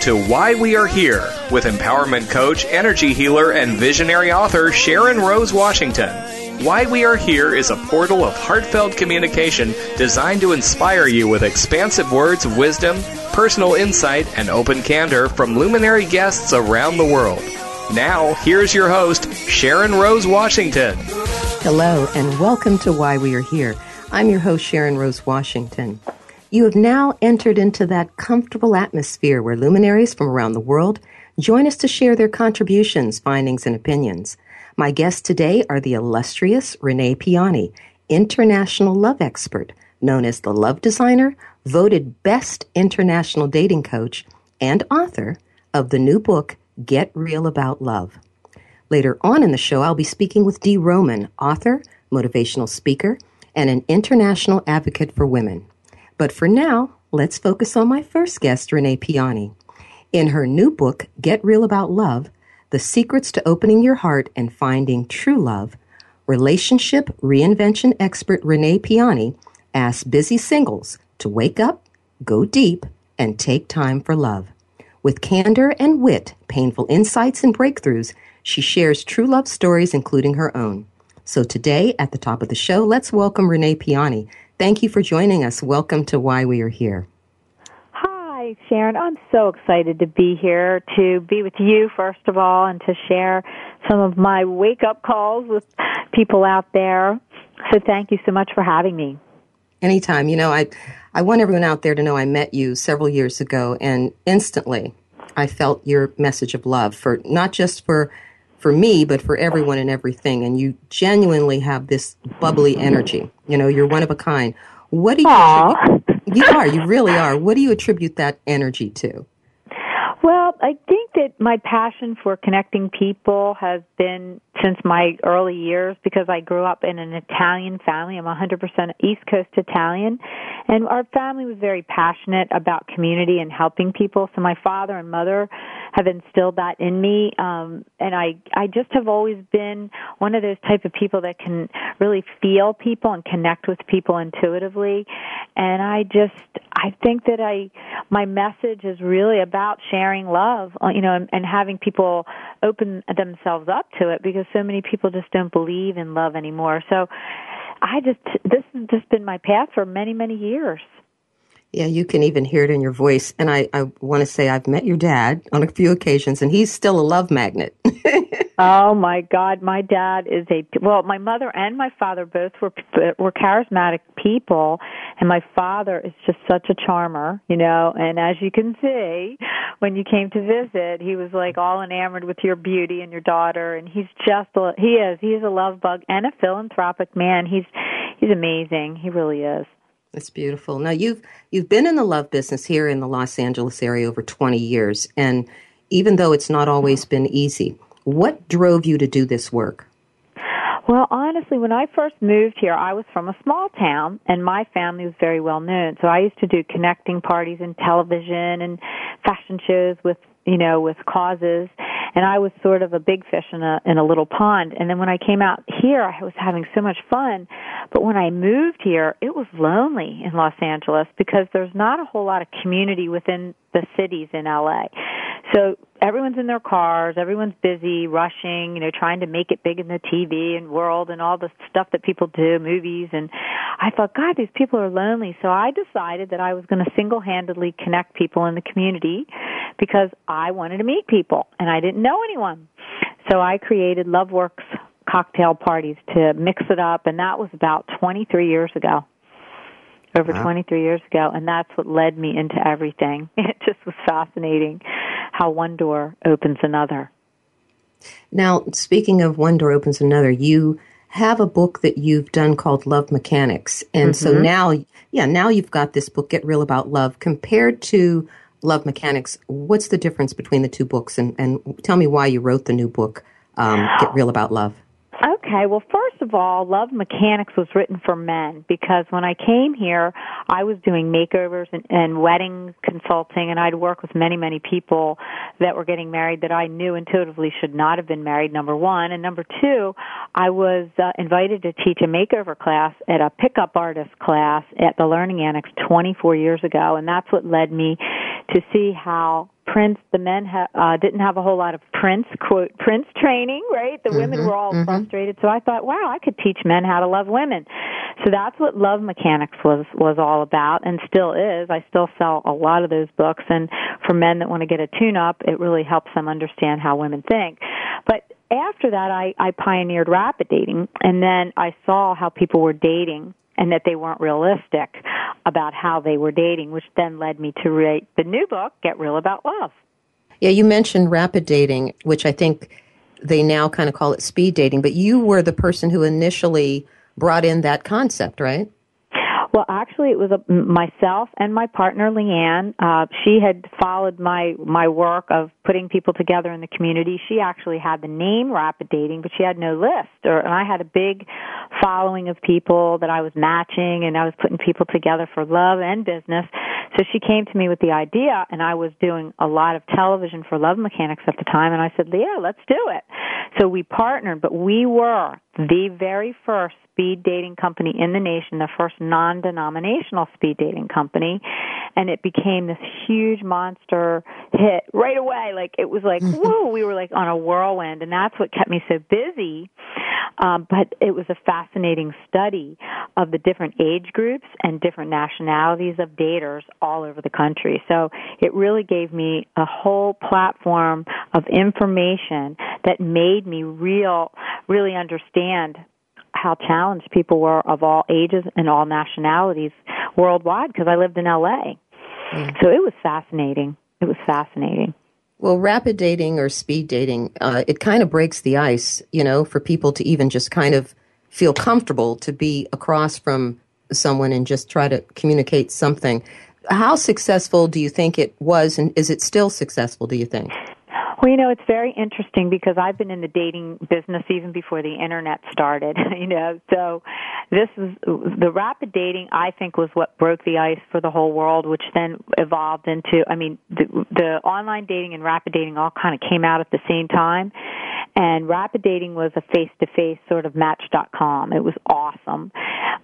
To Why We Are Here with empowerment coach, energy healer, and visionary author Sharon Rose Washington. Why We Are Here is a portal of heartfelt communication designed to inspire you with expansive words of wisdom, personal insight, and open candor from luminary guests around the world. Now, here's your host, Sharon Rose Washington. Hello, and welcome to Why We Are Here. I'm your host, Sharon Rose Washington. You have now entered into that comfortable atmosphere where luminaries from around the world join us to share their contributions, findings, and opinions. My guests today are the illustrious Renee Piane, international love expert, known as the Love Designer, voted Best International Dating Coach, and author of the new book, Get Real About Love. Later on in the show, I'll be speaking with Dee Roman, author, motivational speaker, and an international advocate for women. But for now, let's focus on my first guest, Renee Piane. In her new book, Get Real About Love The Secrets to Opening Your Heart and Finding True Love, relationship reinvention expert Renee Piane asks busy singles to wake up, go deep, and take time for love. With candor and wit, painful insights, and breakthroughs, she shares true love stories, including her own. So today, at the top of the show, let's welcome Renee Piane Thank you for joining us. Welcome to Why We Are Here. Hi, Sharon. I'm so excited to be here, to be with you, first of all, and to share some of my wake up calls with people out there. So thank you so much for having me. Anytime. You know, I, I want everyone out there to know I met you several years ago, and instantly I felt your message of love for not just for for me, but for everyone and everything. And you genuinely have this bubbly energy. You know, you're one of a kind. What do you? Attribute, you are. You really are. What do you attribute that energy to? Well, I think that my passion for connecting people has been since my early years because I grew up in an Italian family. I'm 100% East Coast Italian. And our family was very passionate about community and helping people. So my father and mother have instilled that in me. Um, and I, I just have always been one of those type of people that can really feel people and connect with people intuitively. And I just, I think that I, my message is really about sharing love, uh, you know, and, and having people open themselves up to it because so many people just don't believe in love anymore. So I just, this has just been my path for many, many years. Yeah, you can even hear it in your voice. And I, I want to say I've met your dad on a few occasions, and he's still a love magnet. oh my God, my dad is a well. My mother and my father both were were charismatic people, and my father is just such a charmer, you know. And as you can see, when you came to visit, he was like all enamored with your beauty and your daughter, and he's just a, he is he is a love bug and a philanthropic man. He's he's amazing. He really is. That's beautiful. Now you've you've been in the love business here in the Los Angeles area over 20 years and even though it's not always been easy, what drove you to do this work? Well, honestly, when I first moved here, I was from a small town and my family was very well known. So I used to do connecting parties and television and fashion shows with, you know, with causes and I was sort of a big fish in a in a little pond. And then when I came out here, I was having so much fun. But when I moved here, it was lonely in Los Angeles because there's not a whole lot of community within the cities in LA. So everyone's in their cars, everyone's busy, rushing, you know, trying to make it big in the TV and world and all the stuff that people do, movies. And I thought, God, these people are lonely. So I decided that I was going to single-handedly connect people in the community because I wanted to meet people and I didn't know anyone. So I created LoveWorks cocktail parties to mix it up, and that was about 23 years ago. Over wow. 23 years ago, and that's what led me into everything. It just was fascinating how one door opens another. Now, speaking of one door opens another, you have a book that you've done called Love Mechanics. And mm-hmm. so now, yeah, now you've got this book, Get Real About Love, compared to Love Mechanics. What's the difference between the two books? And, and tell me why you wrote the new book, um, Get Real About Love. Okay, well, first of all, Love Mechanics was written for men because when I came here, I was doing makeovers and, and wedding consulting, and I'd work with many, many people that were getting married that I knew intuitively should not have been married, number one. And number two, I was uh, invited to teach a makeover class at a pickup artist class at the Learning Annex 24 years ago, and that's what led me to see how Prince, the men ha- uh, didn't have a whole lot of Prince quote Prince training, right? The mm-hmm, women were all mm-hmm. frustrated, so I thought, wow, I could teach men how to love women. So that's what Love Mechanics was was all about, and still is. I still sell a lot of those books, and for men that want to get a tune up, it really helps them understand how women think. But after that, I, I pioneered rapid dating, and then I saw how people were dating and that they weren't realistic about how they were dating, which then led me to write the new book, Get Real About Love. Yeah, you mentioned rapid dating, which I think they now kind of call it speed dating, but you were the person who initially brought in that concept, right? Well, actually, it was a, myself and my partner Leanne. Uh, she had followed my my work of putting people together in the community. She actually had the name Rapid Dating, but she had no list. Or, and I had a big following of people that I was matching, and I was putting people together for love and business. So she came to me with the idea, and I was doing a lot of television for Love Mechanics at the time, and I said, "Leah, let's do it." So we partnered, but we were the very first speed dating company in the nation, the first non-denominational speed dating company, and it became this huge monster hit right away. Like it was like, whoa, we were like on a whirlwind, and that's what kept me so busy. Um, but it was a fascinating study of the different age groups and different nationalities of daters all over the country. So it really gave me a whole platform of information that made me real, really understand how challenged people were of all ages and all nationalities worldwide because I lived in LA. Mm. So it was fascinating. It was fascinating. Well, rapid dating or speed dating, uh, it kind of breaks the ice, you know, for people to even just kind of feel comfortable to be across from someone and just try to communicate something. How successful do you think it was, and is it still successful, do you think? Well, you know, it's very interesting because I've been in the dating business even before the internet started, you know. So this is the rapid dating I think was what broke the ice for the whole world, which then evolved into I mean, the, the online dating and rapid dating all kind of came out at the same time. And rapid dating was a face-to-face sort of match.com. It was awesome.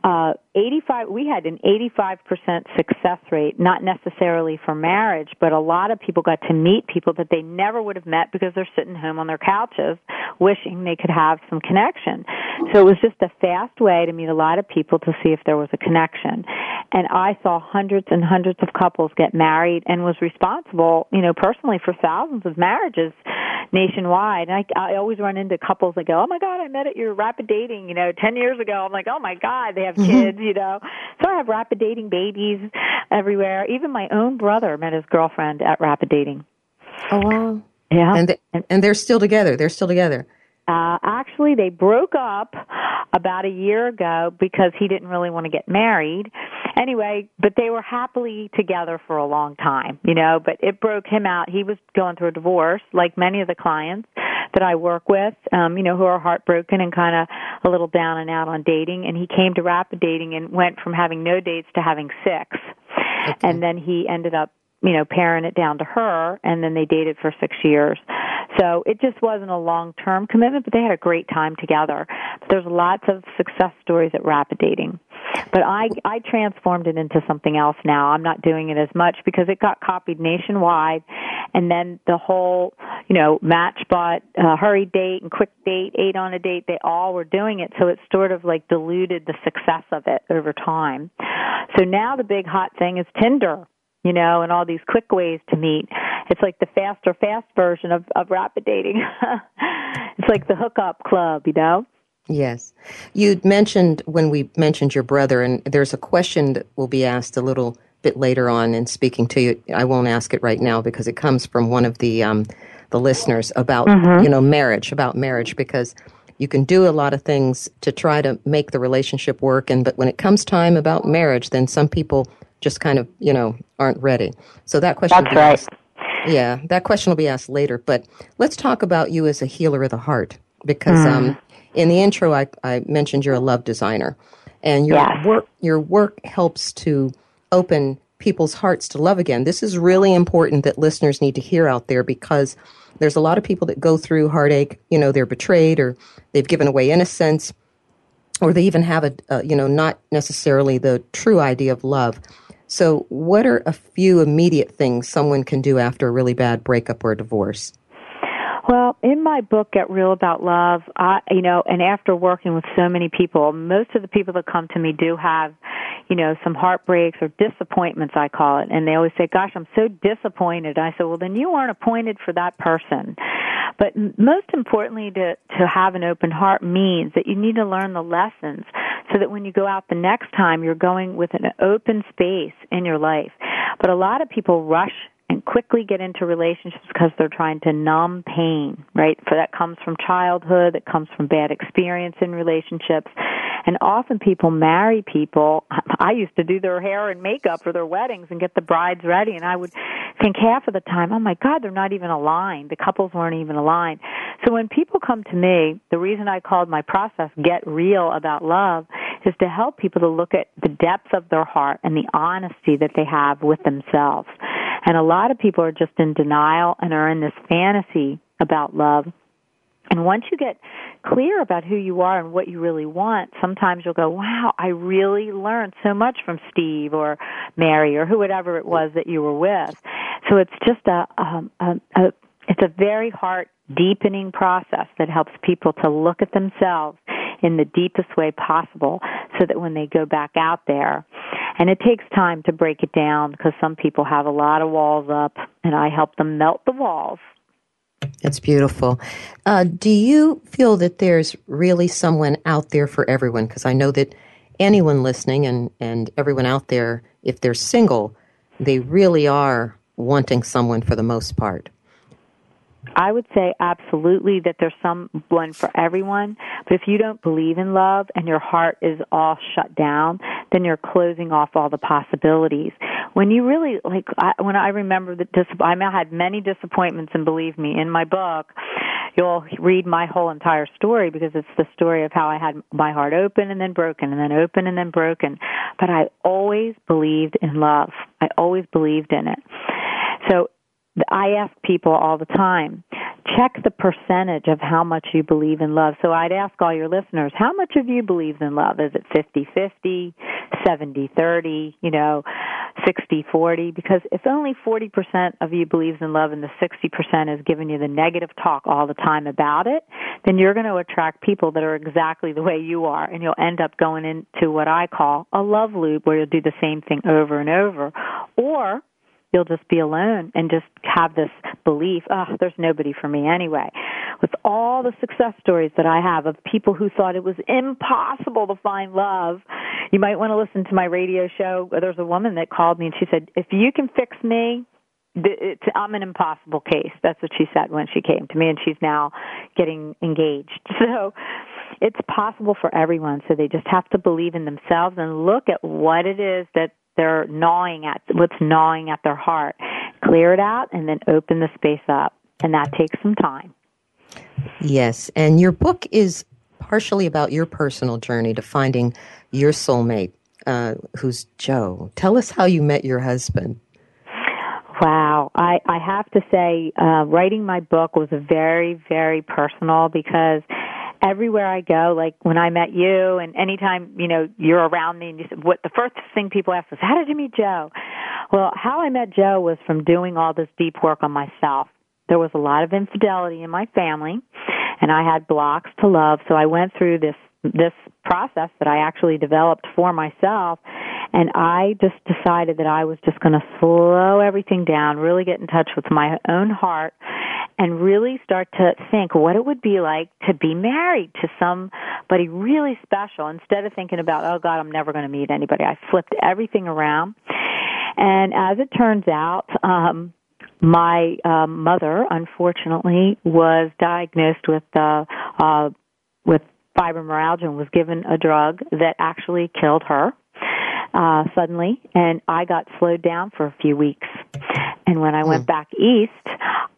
Uh 85 we had an 85% success rate, not necessarily for marriage, but a lot of people got to meet people that they never would have met because they're sitting home on their couches wishing they could have some connection. So it was just a fast way to meet a lot of people to see if there was a connection. And I saw hundreds and hundreds of couples get married and was responsible, you know, personally for thousands of marriages nationwide. And I, I always run into couples that go, "Oh my God, I met at your rapid dating, you know, 10 years ago." I'm like, "Oh my God, they have mm-hmm. kids, you know." So I have rapid dating babies everywhere. Even my own brother met his girlfriend at rapid dating. Oh wow. Yeah. And they, and they're still together. They're still together. Uh, actually, they broke up about a year ago because he didn't really want to get married. Anyway, but they were happily together for a long time, you know, but it broke him out. He was going through a divorce, like many of the clients that I work with, um, you know, who are heartbroken and kind of a little down and out on dating. And he came to rapid dating and went from having no dates to having six. Okay. And then he ended up you know, paring it down to her, and then they dated for six years. So it just wasn't a long term commitment, but they had a great time together. There's lots of success stories at rapid dating. But I I transformed it into something else now. I'm not doing it as much because it got copied nationwide, and then the whole you know Matchbot, uh, Hurry Date, and Quick Date, Eight on a Date, they all were doing it. So it sort of like diluted the success of it over time. So now the big hot thing is Tinder you know, and all these quick ways to meet. It's like the faster fast version of, of rapid dating. it's like the hookup club, you know? Yes. You mentioned when we mentioned your brother, and there's a question that will be asked a little bit later on in speaking to you. I won't ask it right now because it comes from one of the um, the listeners about mm-hmm. you know marriage, about marriage, because you can do a lot of things to try to make the relationship work, and but when it comes time about marriage, then some people just kind of you know aren't ready. So that question. That's right. Asked, yeah, that question will be asked later. But let's talk about you as a healer of the heart, because mm. um, in the intro I, I mentioned you're a love designer, and your yes. work your work helps to open people's hearts to love again. This is really important that listeners need to hear out there because there's a lot of people that go through heartache. You know, they're betrayed or they've given away innocence, or they even have a, a you know not necessarily the true idea of love. So, what are a few immediate things someone can do after a really bad breakup or divorce? Well, in my book, Get Real About Love, I, you know, and after working with so many people, most of the people that come to me do have, you know, some heartbreaks or disappointments, I call it. And they always say, gosh, I'm so disappointed. I say, well, then you aren't appointed for that person. But most importantly, to, to have an open heart means that you need to learn the lessons so that when you go out the next time, you're going with an open space in your life. But a lot of people rush and quickly get into relationships because they're trying to numb pain, right? For that comes from childhood, it comes from bad experience in relationships. And often people marry people. I used to do their hair and makeup for their weddings and get the brides ready and I would think half of the time, oh my God, they're not even aligned. The couples weren't even aligned. So when people come to me, the reason I called my process Get Real About Love is to help people to look at the depth of their heart and the honesty that they have with themselves. And a lot of people are just in denial and are in this fantasy about love. And once you get clear about who you are and what you really want, sometimes you'll go, wow, I really learned so much from Steve or Mary or whoever it was that you were with. So it's just a, um, a, a it's a very heart deepening process that helps people to look at themselves in the deepest way possible so that when they go back out there and it takes time to break it down because some people have a lot of walls up and I help them melt the walls. That's beautiful. Uh, do you feel that there's really someone out there for everyone? Because I know that anyone listening and, and everyone out there, if they're single, they really are wanting someone for the most part. I would say absolutely that there's someone for everyone. But if you don't believe in love and your heart is all shut down, then you're closing off all the possibilities. When you really like, I, when I remember that dis- I had many disappointments, and believe me, in my book, you'll read my whole entire story because it's the story of how I had my heart open and then broken and then open and then broken. But I always believed in love. I always believed in it. So I ask people all the time, check the percentage of how much you believe in love. So I'd ask all your listeners, how much of you believes in love? Is it 50-50, 70-30, you know, 60-40? Because if only 40% of you believes in love and the 60% is giving you the negative talk all the time about it, then you're going to attract people that are exactly the way you are and you'll end up going into what I call a love loop where you'll do the same thing over and over. Or you'll just be alone and just have this belief, oh, there's nobody for me anyway. With all the success stories that I have of people who thought it was impossible to find love, you might want to listen to my radio show. There's a woman that called me and she said, if you can fix me, it's, I'm an impossible case. That's what she said when she came to me, and she's now getting engaged. So it's possible for everyone. So they just have to believe in themselves and look at what it is that they're gnawing at, what's gnawing at their heart. Clear it out and then open the space up. And that takes some time. Yes. And your book is partially about your personal journey to finding your soulmate, uh, who's Joe. Tell us how you met your husband. Wow. I, I have to say, uh, writing my book was very, very personal because everywhere I go, like when I met you and anytime, you know, you're around me and you said, what the first thing people ask is, how did you meet Joe? Well, how I met Joe was from doing all this deep work on myself. There was a lot of infidelity in my family and I had blocks to love, so I went through this this process that I actually developed for myself and I just decided that I was just going to slow everything down, really get in touch with my own heart and really start to think what it would be like to be married to somebody really special instead of thinking about, oh God, I'm never going to meet anybody. I flipped everything around. And as it turns out, um, my um, mother, unfortunately, was diagnosed with uh, uh, with fibromyalgia and was given a drug that actually killed her uh, suddenly, and I got slowed down for a few weeks. And when I went hmm. back east,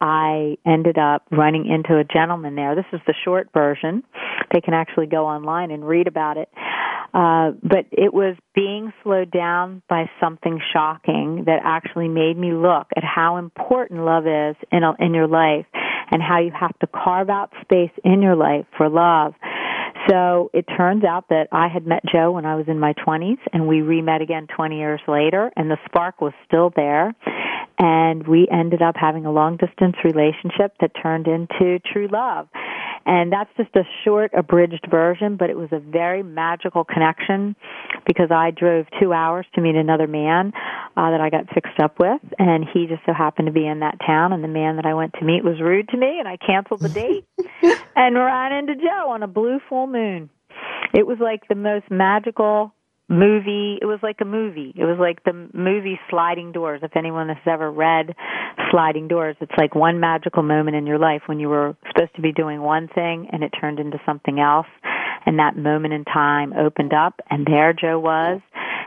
I ended up running into a gentleman there. This is the short version. They can actually go online and read about it. Uh, but it was being slowed down by something shocking that actually made me look at how important love is in, a, in your life and how you have to carve out space in your life for love so it turns out that I had met Joe when I was in my 20s, and we re met again 20 years later, and the spark was still there. And we ended up having a long distance relationship that turned into true love. And that's just a short, abridged version, but it was a very magical connection because I drove two hours to meet another man uh, that I got fixed up with, and he just so happened to be in that town. And the man that I went to meet was rude to me, and I canceled the date and ran into Joe on a blue full moon. It was like the most magical movie. It was like a movie. It was like the movie Sliding Doors. If anyone has ever read Sliding Doors, it's like one magical moment in your life when you were supposed to be doing one thing and it turned into something else. And that moment in time opened up and there Joe was.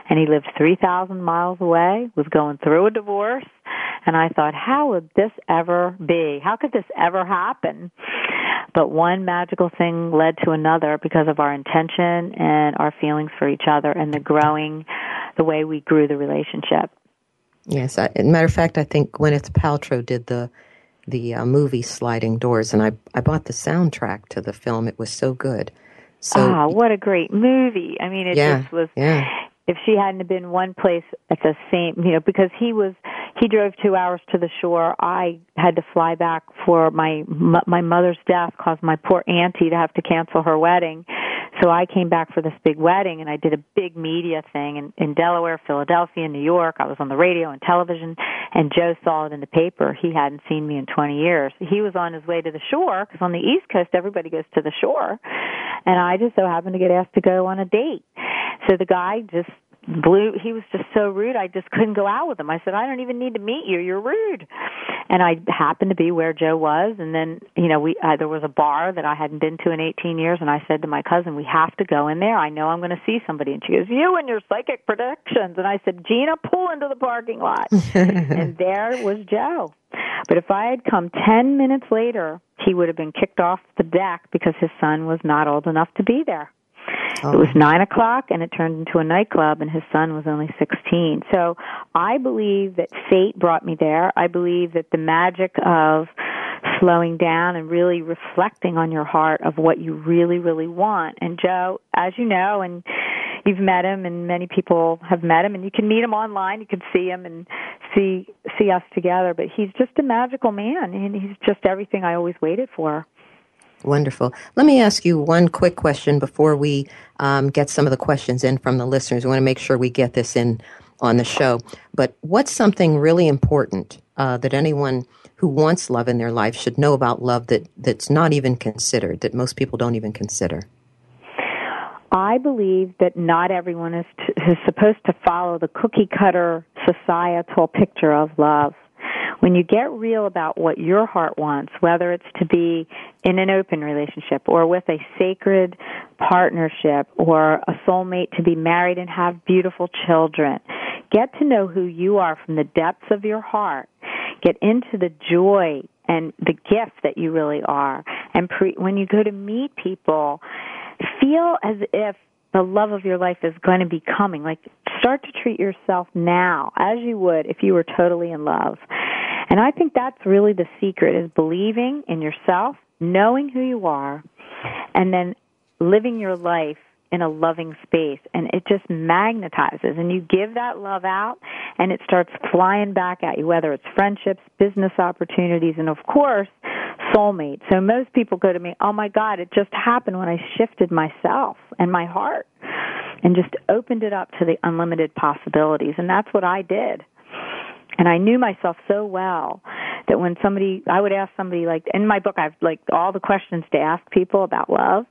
And he lived 3,000 miles away, was going through a divorce. And I thought, how would this ever be? How could this ever happen? But one magical thing led to another because of our intention and our feelings for each other and the growing, the way we grew the relationship. Yes, I, matter of fact, I think Gwyneth Paltrow did the the uh, movie Sliding Doors, and I I bought the soundtrack to the film. It was so good. So, ah, what a great movie! I mean, it yeah, just was. Yeah. If she hadn't been one place at the same, you know, because he was he drove two hours to the shore. I had to fly back for my my mother's death, caused my poor auntie to have to cancel her wedding. So I came back for this big wedding, and I did a big media thing in, in Delaware, Philadelphia, New York. I was on the radio and television, and Joe saw it in the paper. He hadn't seen me in 20 years. He was on his way to the shore because on the East Coast everybody goes to the shore, and I just so happened to get asked to go on a date. So the guy just blew he was just so rude i just couldn't go out with him. I said i don't even need to meet you. You're rude. And i happened to be where joe was and then you know we uh, there was a bar that i hadn't been to in 18 years and i said to my cousin we have to go in there. I know i'm going to see somebody. And she goes you and your psychic predictions and i said gina pull into the parking lot. And there was joe. But if i had come 10 minutes later he would have been kicked off the deck because his son was not old enough to be there Oh. It was oh. nine o'clock and it turned into a nightclub and his son was only 16. So I believe that fate brought me there. I believe that the magic of slowing down and really reflecting on your heart of what you really, really want. And Joe, as you know, and you've met him and many people have met him and you can meet him online, you can see him and see see us together, but he's just a magical man and he's just everything I always waited for. Wonderful. Let me ask you one quick question before we um, get some of the questions in from the listeners. We want to make sure we get this in on the show. But what's something really important uh, that anyone who wants love in their life should know about love that, that's not even considered, that most people don't even consider? I believe that not everyone is, to, is supposed to follow the cookie cutter societal picture of love when you get real about what your heart wants, whether it's to be in an open relationship or with a sacred partnership or a soulmate to be married and have beautiful children, get to know who you are from the depths of your heart. Get into the joy and the gift that you really are. And pre- when you go to meet people, feel as if the love of your life is going to be coming. Like, start to treat yourself now as you would if you were totally in love. And I think that's really the secret is believing in yourself, knowing who you are, and then living your life in a loving space. And it just magnetizes and you give that love out and it starts flying back at you whether it's friendships business opportunities and of course soulmates. So most people go to me oh my god it just happened when i shifted myself and my heart and just opened it up to the unlimited possibilities. And that's what i did and I knew myself so well that when somebody, I would ask somebody like, in my book, I've like all the questions to ask people about love.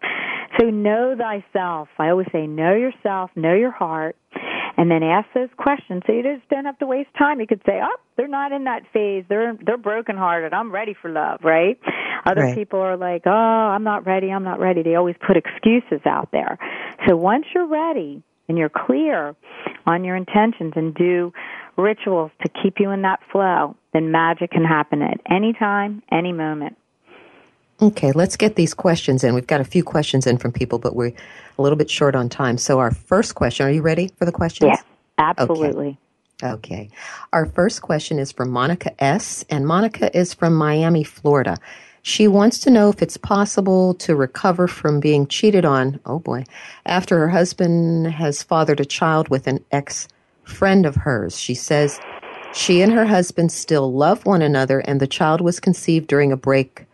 So know thyself. I always say, know yourself, know your heart, and then ask those questions so you just don't have to waste time. You could say, "Oh, they're not in that phase. They're they're brokenhearted. I'm ready for love." Right? Other right. people are like, "Oh, I'm not ready. I'm not ready." They always put excuses out there. So once you're ready and you're clear on your intentions and do rituals to keep you in that flow, then magic can happen at any time, any moment. Okay, let's get these questions in. We've got a few questions in from people, but we're a little bit short on time. So, our first question are you ready for the questions? Yes, absolutely. Okay. okay. Our first question is from Monica S., and Monica is from Miami, Florida. She wants to know if it's possible to recover from being cheated on, oh boy, after her husband has fathered a child with an ex friend of hers. She says she and her husband still love one another, and the child was conceived during a break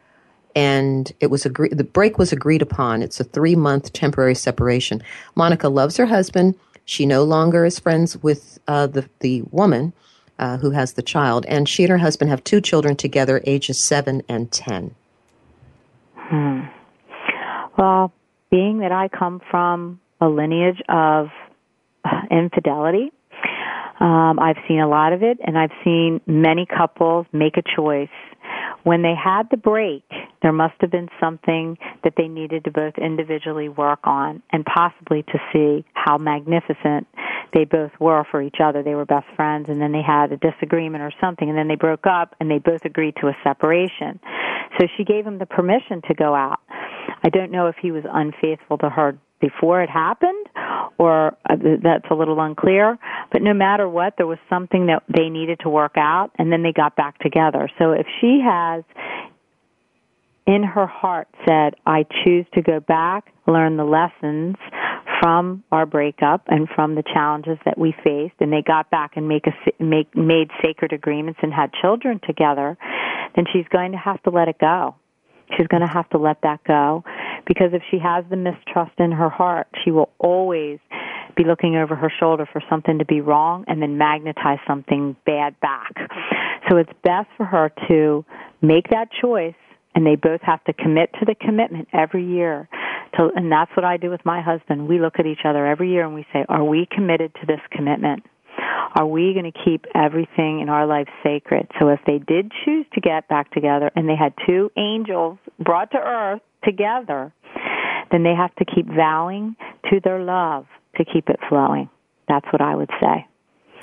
and it was agreed the break was agreed upon it's a three month temporary separation monica loves her husband she no longer is friends with uh, the, the woman uh, who has the child and she and her husband have two children together ages seven and ten hmm. well being that i come from a lineage of infidelity um, I've seen a lot of it, and I've seen many couples make a choice when they had the break, there must have been something that they needed to both individually work on and possibly to see how magnificent they both were for each other. They were best friends and then they had a disagreement or something and then they broke up and they both agreed to a separation. So she gave him the permission to go out. I don't know if he was unfaithful to her before it happened or uh, that's a little unclear. But no matter what there was something that they needed to work out and then they got back together. So if she has in her heart said i choose to go back learn the lessons from our breakup and from the challenges that we faced and they got back and make a make made sacred agreements and had children together then she's going to have to let it go. She's going to have to let that go because if she has the mistrust in her heart, she will always be looking over her shoulder for something to be wrong and then magnetize something bad back. So it's best for her to make that choice and they both have to commit to the commitment every year. To, and that's what I do with my husband. We look at each other every year and we say, are we committed to this commitment? Are we going to keep everything in our life sacred? So if they did choose to get back together and they had two angels brought to earth together, then they have to keep vowing to their love to keep it flowing. That's what I would say.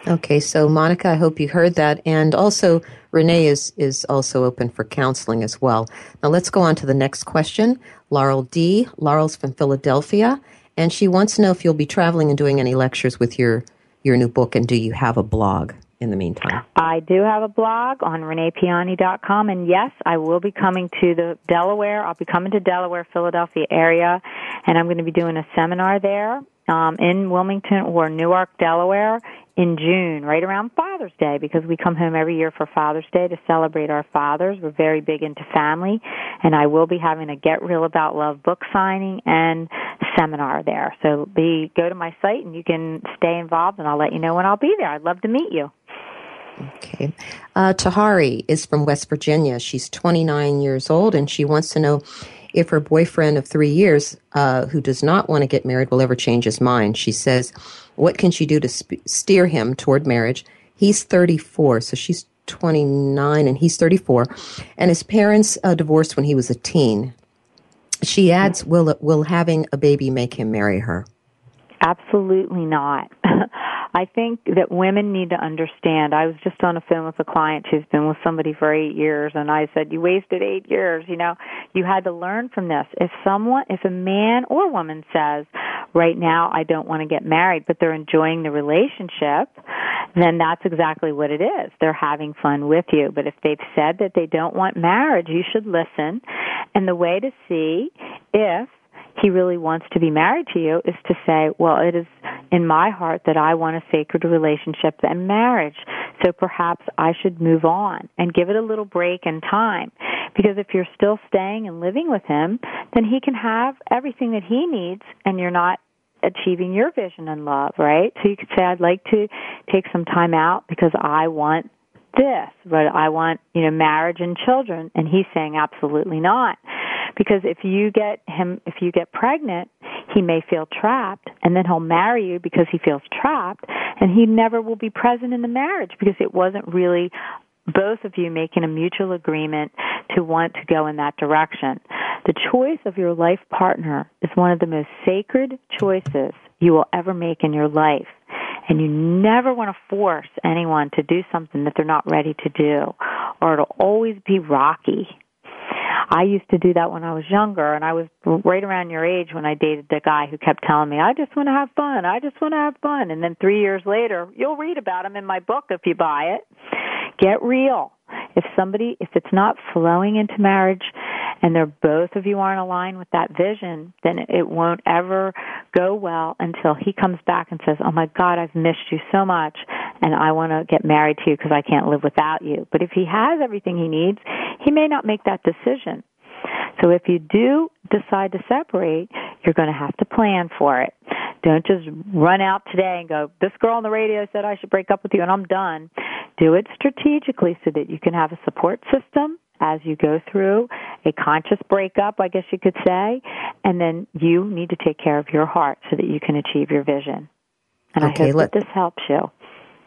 Okay, so Monica, I hope you heard that. And also, Renee is, is also open for counseling as well. Now, let's go on to the next question. Laurel D. Laurel's from Philadelphia, and she wants to know if you'll be traveling and doing any lectures with your, your new book, and do you have a blog? In the meantime? I do have a blog on reneepiane.com, and yes, I will be coming to the Delaware. I'll be coming to Delaware, Philadelphia area, and I'm going to be doing a seminar there um, in Wilmington or Newark, Delaware in June, right around Father's Day, because we come home every year for Father's Day to celebrate our fathers. We're very big into family, and I will be having a Get Real About Love book signing and seminar there. So be go to my site and you can stay involved, and I'll let you know when I'll be there. I'd love to meet you. Okay. Uh, Tahari is from West Virginia. She's 29 years old, and she wants to know if her boyfriend of three years, uh, who does not want to get married, will ever change his mind. She says, What can she do to sp- steer him toward marriage? He's 34, so she's 29 and he's 34. And his parents uh, divorced when he was a teen. She adds, Will, will having a baby make him marry her? Absolutely not. I think that women need to understand. I was just on a phone with a client who's been with somebody for eight years, and I said, "You wasted eight years. You know, you had to learn from this. If someone, if a man or woman says, right now I don't want to get married, but they're enjoying the relationship, then that's exactly what it is. They're having fun with you. But if they've said that they don't want marriage, you should listen. And the way to see if he really wants to be married to you is to say, well, it is in my heart that I want a sacred relationship and marriage. So perhaps I should move on and give it a little break and time. Because if you're still staying and living with him, then he can have everything that he needs and you're not achieving your vision and love, right? So you could say, I'd like to take some time out because I want this, but I want, you know, marriage and children. And he's saying absolutely not. Because if you get him, if you get pregnant, he may feel trapped and then he'll marry you because he feels trapped and he never will be present in the marriage because it wasn't really both of you making a mutual agreement to want to go in that direction. The choice of your life partner is one of the most sacred choices you will ever make in your life. And you never want to force anyone to do something that they're not ready to do, or it'll always be rocky. I used to do that when I was younger, and I was right around your age when I dated the guy who kept telling me, I just want to have fun, I just want to have fun. And then three years later, you'll read about him in my book if you buy it. Get real. If somebody, if it's not flowing into marriage and they're both of you aren't aligned with that vision, then it won't ever go well until he comes back and says, Oh my God, I've missed you so much and I want to get married to you because I can't live without you. But if he has everything he needs, he may not make that decision. So if you do decide to separate, you're going to have to plan for it. Don't just run out today and go, this girl on the radio said I should break up with you and I'm done. Do it strategically so that you can have a support system as you go through a conscious breakup, I guess you could say, and then you need to take care of your heart so that you can achieve your vision. And okay, I hope let, that this helps you.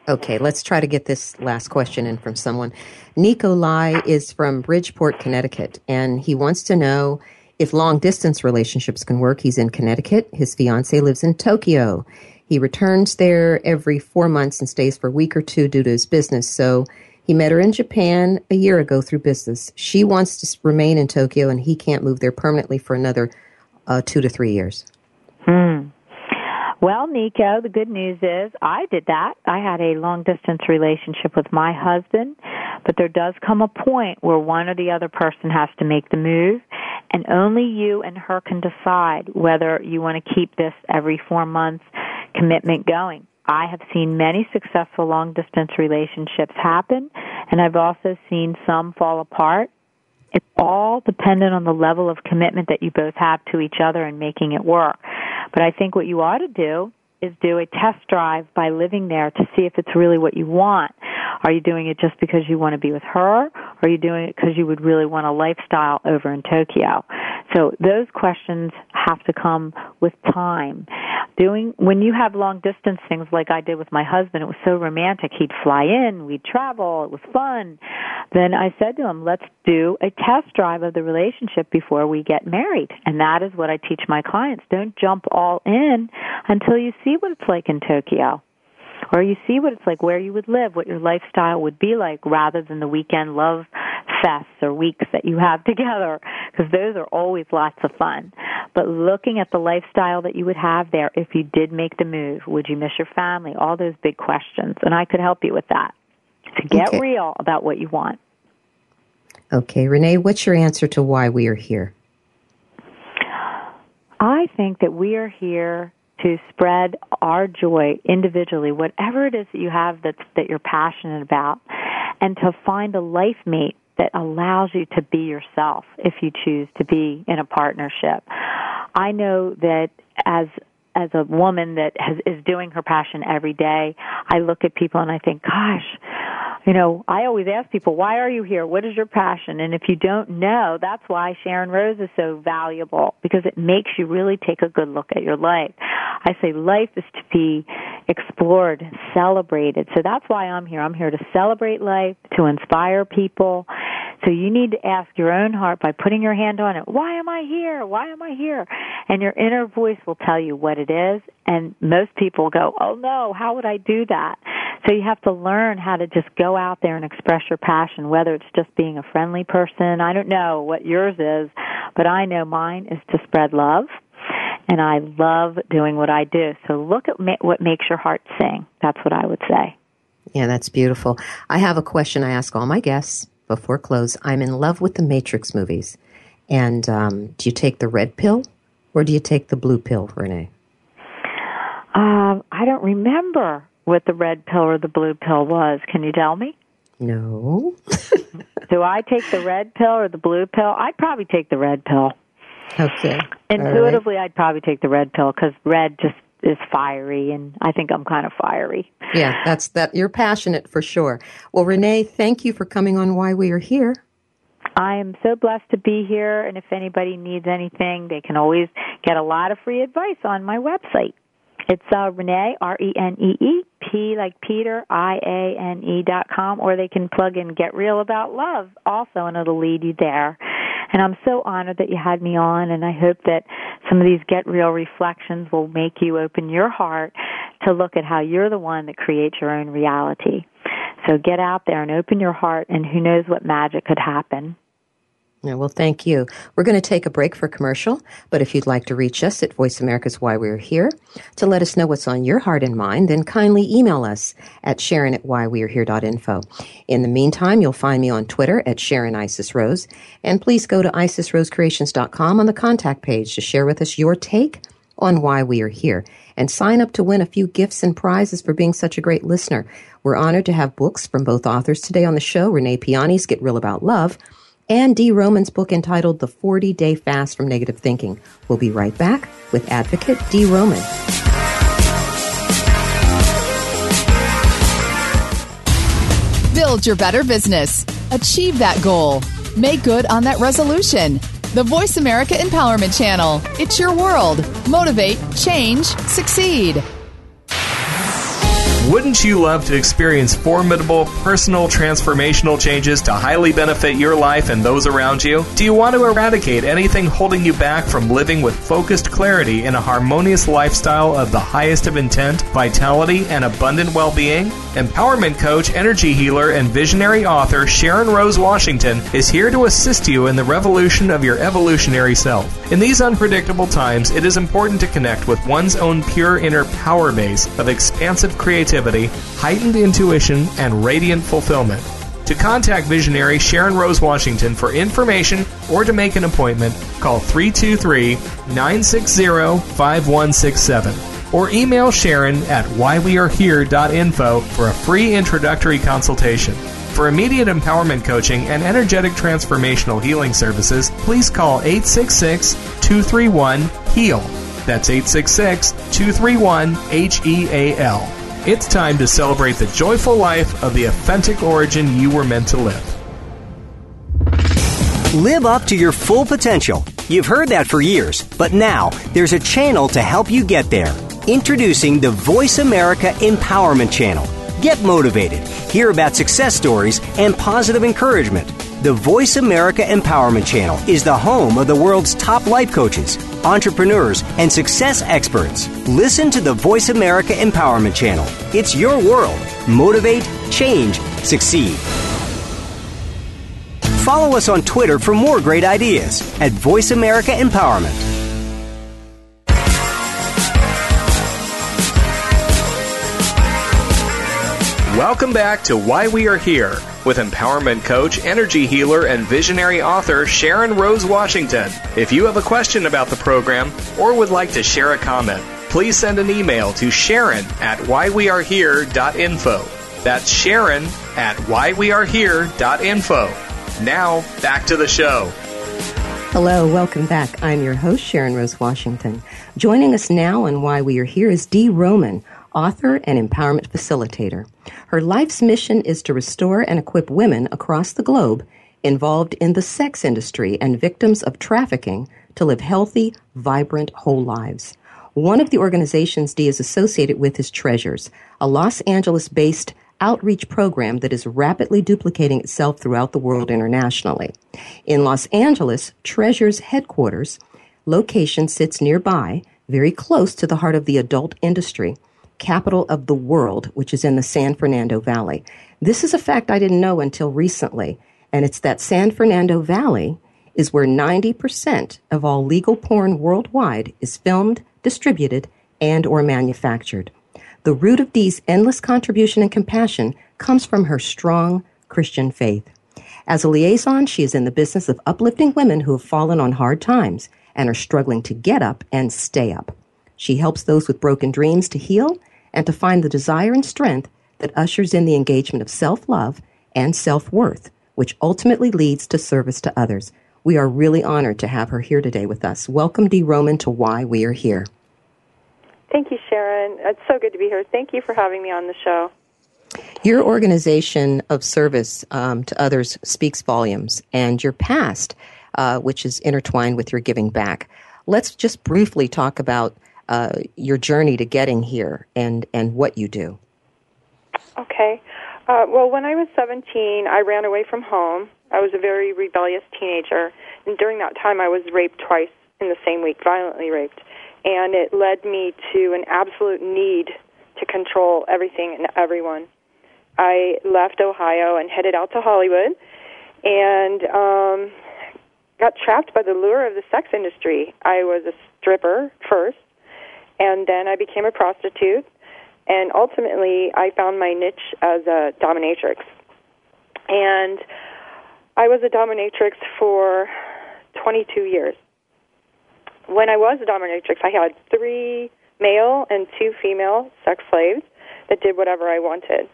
Okay, let's try to get this last question in from someone. Nikolai is from Bridgeport, Connecticut, and he wants to know if long distance relationships can work. He's in Connecticut. His fiance lives in Tokyo. He returns there every four months and stays for a week or two due to his business. So he met her in Japan a year ago through business. She wants to remain in Tokyo, and he can't move there permanently for another uh, two to three years. Hmm. Well, Nico, the good news is I did that. I had a long distance relationship with my husband, but there does come a point where one or the other person has to make the move, and only you and her can decide whether you want to keep this every four months commitment going. I have seen many successful long distance relationships happen, and I've also seen some fall apart. It's all dependent on the level of commitment that you both have to each other and making it work. But I think what you ought to do is do a test drive by living there to see if it's really what you want. Are you doing it just because you want to be with her? Or are you doing it because you would really want a lifestyle over in Tokyo? So those questions have to come with time. Doing, when you have long distance things like I did with my husband, it was so romantic. He'd fly in, we'd travel, it was fun. Then I said to him, let's do a test drive of the relationship before we get married. And that is what I teach my clients. Don't jump all in until you see what it's like in Tokyo or you see what it's like where you would live, what your lifestyle would be like rather than the weekend love fests or weeks that you have together because those are always lots of fun. But looking at the lifestyle that you would have there if you did make the move, would you miss your family? All those big questions. And I could help you with that. To get okay. real about what you want. Okay, Renee, what's your answer to why we are here? I think that we are here to spread our joy individually, whatever it is that you have that's, that you're passionate about, and to find a life mate that allows you to be yourself if you choose to be in a partnership. I know that as as a woman that has, is doing her passion every day, I look at people and I think, gosh, you know, I always ask people, why are you here? What is your passion? And if you don't know, that's why Sharon Rose is so valuable because it makes you really take a good look at your life. I say life is to be explored, celebrated. So that's why I'm here. I'm here to celebrate life, to inspire people, so you need to ask your own heart by putting your hand on it. Why am I here? Why am I here? And your inner voice will tell you what it is. And most people go, oh no, how would I do that? So you have to learn how to just go out there and express your passion, whether it's just being a friendly person. I don't know what yours is, but I know mine is to spread love. And I love doing what I do. So look at ma- what makes your heart sing. That's what I would say. Yeah, that's beautiful. I have a question I ask all my guests before close. I'm in love with the Matrix movies. And um, do you take the red pill or do you take the blue pill, Renee? Um, I don't remember what the red pill or the blue pill was. Can you tell me? No. do I take the red pill or the blue pill? I'd probably take the red pill. Okay. Intuitively, right. I'd probably take the red pill because red just is fiery, and I think I'm kind of fiery. Yeah, that's that. You're passionate for sure. Well, Renee, thank you for coming on Why We Are Here. I am so blessed to be here, and if anybody needs anything, they can always get a lot of free advice on my website. It's uh, Renee, R E N E E, P like Peter, I A N E dot com, or they can plug in Get Real About Love also, and it'll lead you there. And I'm so honored that you had me on, and I hope that some of these Get Real reflections will make you open your heart to look at how you're the one that creates your own reality. So get out there and open your heart, and who knows what magic could happen. Yeah, well, thank you. We're going to take a break for commercial, but if you'd like to reach us at Voice America's Why We're Here to let us know what's on your heart and mind, then kindly email us at Sharon at whywearehere.info. In the meantime, you'll find me on Twitter at Sharon Isis Rose, and please go to isisrosecreations.com on the contact page to share with us your take on why we are here and sign up to win a few gifts and prizes for being such a great listener. We're honored to have books from both authors today on the show, Renee Piane's Get Real About Love, and Dee Roman's book entitled The 40 Day Fast from Negative Thinking. We'll be right back with advocate Dee Roman. Build your better business. Achieve that goal. Make good on that resolution. The Voice America Empowerment Channel. It's your world. Motivate, change, succeed. Wouldn't you love to experience formidable personal transformational changes to highly benefit your life and those around you? Do you want to eradicate anything holding you back from living with focused clarity in a harmonious lifestyle of the highest of intent, vitality, and abundant well being? Empowerment coach, energy healer, and visionary author Sharon Rose Washington is here to assist you in the revolution of your evolutionary self. In these unpredictable times, it is important to connect with one's own pure inner power base of expansive creativity creativity, heightened intuition, and radiant fulfillment. To contact visionary Sharon Rose Washington for information or to make an appointment, call 323 960 5167 or email Sharon at whywearehere.info for a free introductory consultation. For immediate empowerment coaching and energetic transformational healing services, please call 866 231 HEAL. That's 866 231 H E A L. It's time to celebrate the joyful life of the authentic origin you were meant to live. Live up to your full potential. You've heard that for years, but now there's a channel to help you get there. Introducing the Voice America Empowerment Channel. Get motivated, hear about success stories, and positive encouragement. The Voice America Empowerment Channel is the home of the world's top life coaches entrepreneurs, and success experts. Listen to the Voice America Empowerment Channel. It's your world. Motivate, change, succeed. Follow us on Twitter for more great ideas at Voice America Empowerment. Welcome back to Why We Are Here with empowerment coach, energy healer, and visionary author Sharon Rose Washington. If you have a question about the program or would like to share a comment, please send an email to Sharon at whywearehere.info. That's Sharon at whywearehere.info. Now, back to the show. Hello, welcome back. I'm your host, Sharon Rose Washington. Joining us now on Why We Are Here is Dee Roman author and empowerment facilitator. Her life's mission is to restore and equip women across the globe involved in the sex industry and victims of trafficking to live healthy, vibrant, whole lives. One of the organizations Dee is associated with is Treasures, a Los Angeles based outreach program that is rapidly duplicating itself throughout the world internationally. In Los Angeles, Treasures headquarters location sits nearby, very close to the heart of the adult industry, capital of the world, which is in the San Fernando Valley. This is a fact I didn't know until recently, and it's that San Fernando Valley is where 90% of all legal porn worldwide is filmed, distributed, and or manufactured. The root of Dee's endless contribution and compassion comes from her strong Christian faith. As a liaison, she is in the business of uplifting women who have fallen on hard times and are struggling to get up and stay up. She helps those with broken dreams to heal and to find the desire and strength that ushers in the engagement of self love and self worth, which ultimately leads to service to others. We are really honored to have her here today with us. Welcome, Dee Roman, to Why We Are Here. Thank you, Sharon. It's so good to be here. Thank you for having me on the show. Your organization of service um, to others speaks volumes, and your past, uh, which is intertwined with your giving back. Let's just briefly talk about uh, your journey to getting here and, and what you do. Okay. Uh, well, when I was 17, I ran away from home. I was a very rebellious teenager, and during that time, I was raped twice in the same week, violently raped. And it led me to an absolute need to control everything and everyone. I left Ohio and headed out to Hollywood and um, got trapped by the lure of the sex industry. I was a stripper first, and then I became a prostitute, and ultimately I found my niche as a dominatrix. And I was a dominatrix for 22 years. When I was a dominatrix, I had three male and two female sex slaves that did whatever I wanted.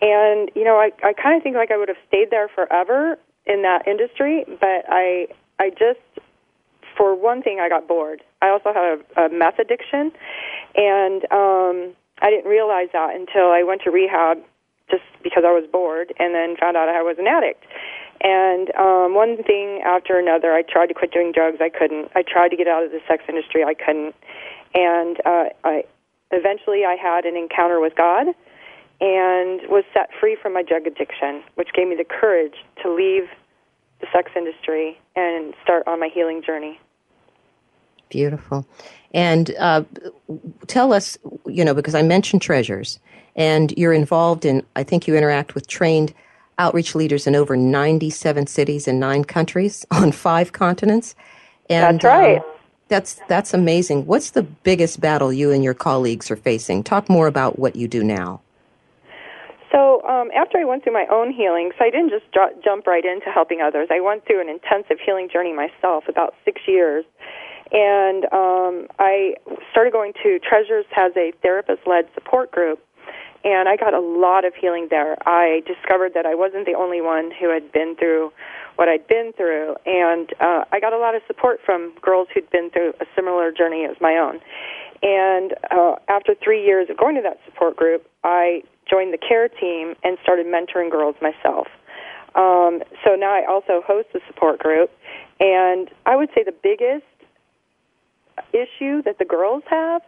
And you know, I I kind of think like I would have stayed there forever in that industry, but I I just for one thing I got bored. I also had a, a meth addiction, and um, I didn't realize that until I went to rehab just because I was bored, and then found out I was an addict. And um, one thing after another, I tried to quit doing drugs. I couldn't. I tried to get out of the sex industry. I couldn't. And uh, I eventually I had an encounter with God and was set free from my drug addiction, which gave me the courage to leave the sex industry and start on my healing journey. Beautiful. And uh, tell us, you know, because I mentioned treasures, and you're involved in, I think you interact with trained outreach leaders in over 97 cities in nine countries on five continents. And, That's right. Um, that's that's amazing. What's the biggest battle you and your colleagues are facing? Talk more about what you do now. So um, after I went through my own healing, so I didn't just jump right into helping others. I went through an intensive healing journey myself, about six years, and um, I started going to Treasures has a therapist-led support group, and I got a lot of healing there. I discovered that I wasn't the only one who had been through what I'd been through, and uh, I got a lot of support from girls who'd been through a similar journey as my own. And uh, after three years of going to that support group, I joined the care team and started mentoring girls myself. Um, so now I also host the support group, and I would say the biggest issue that the girls have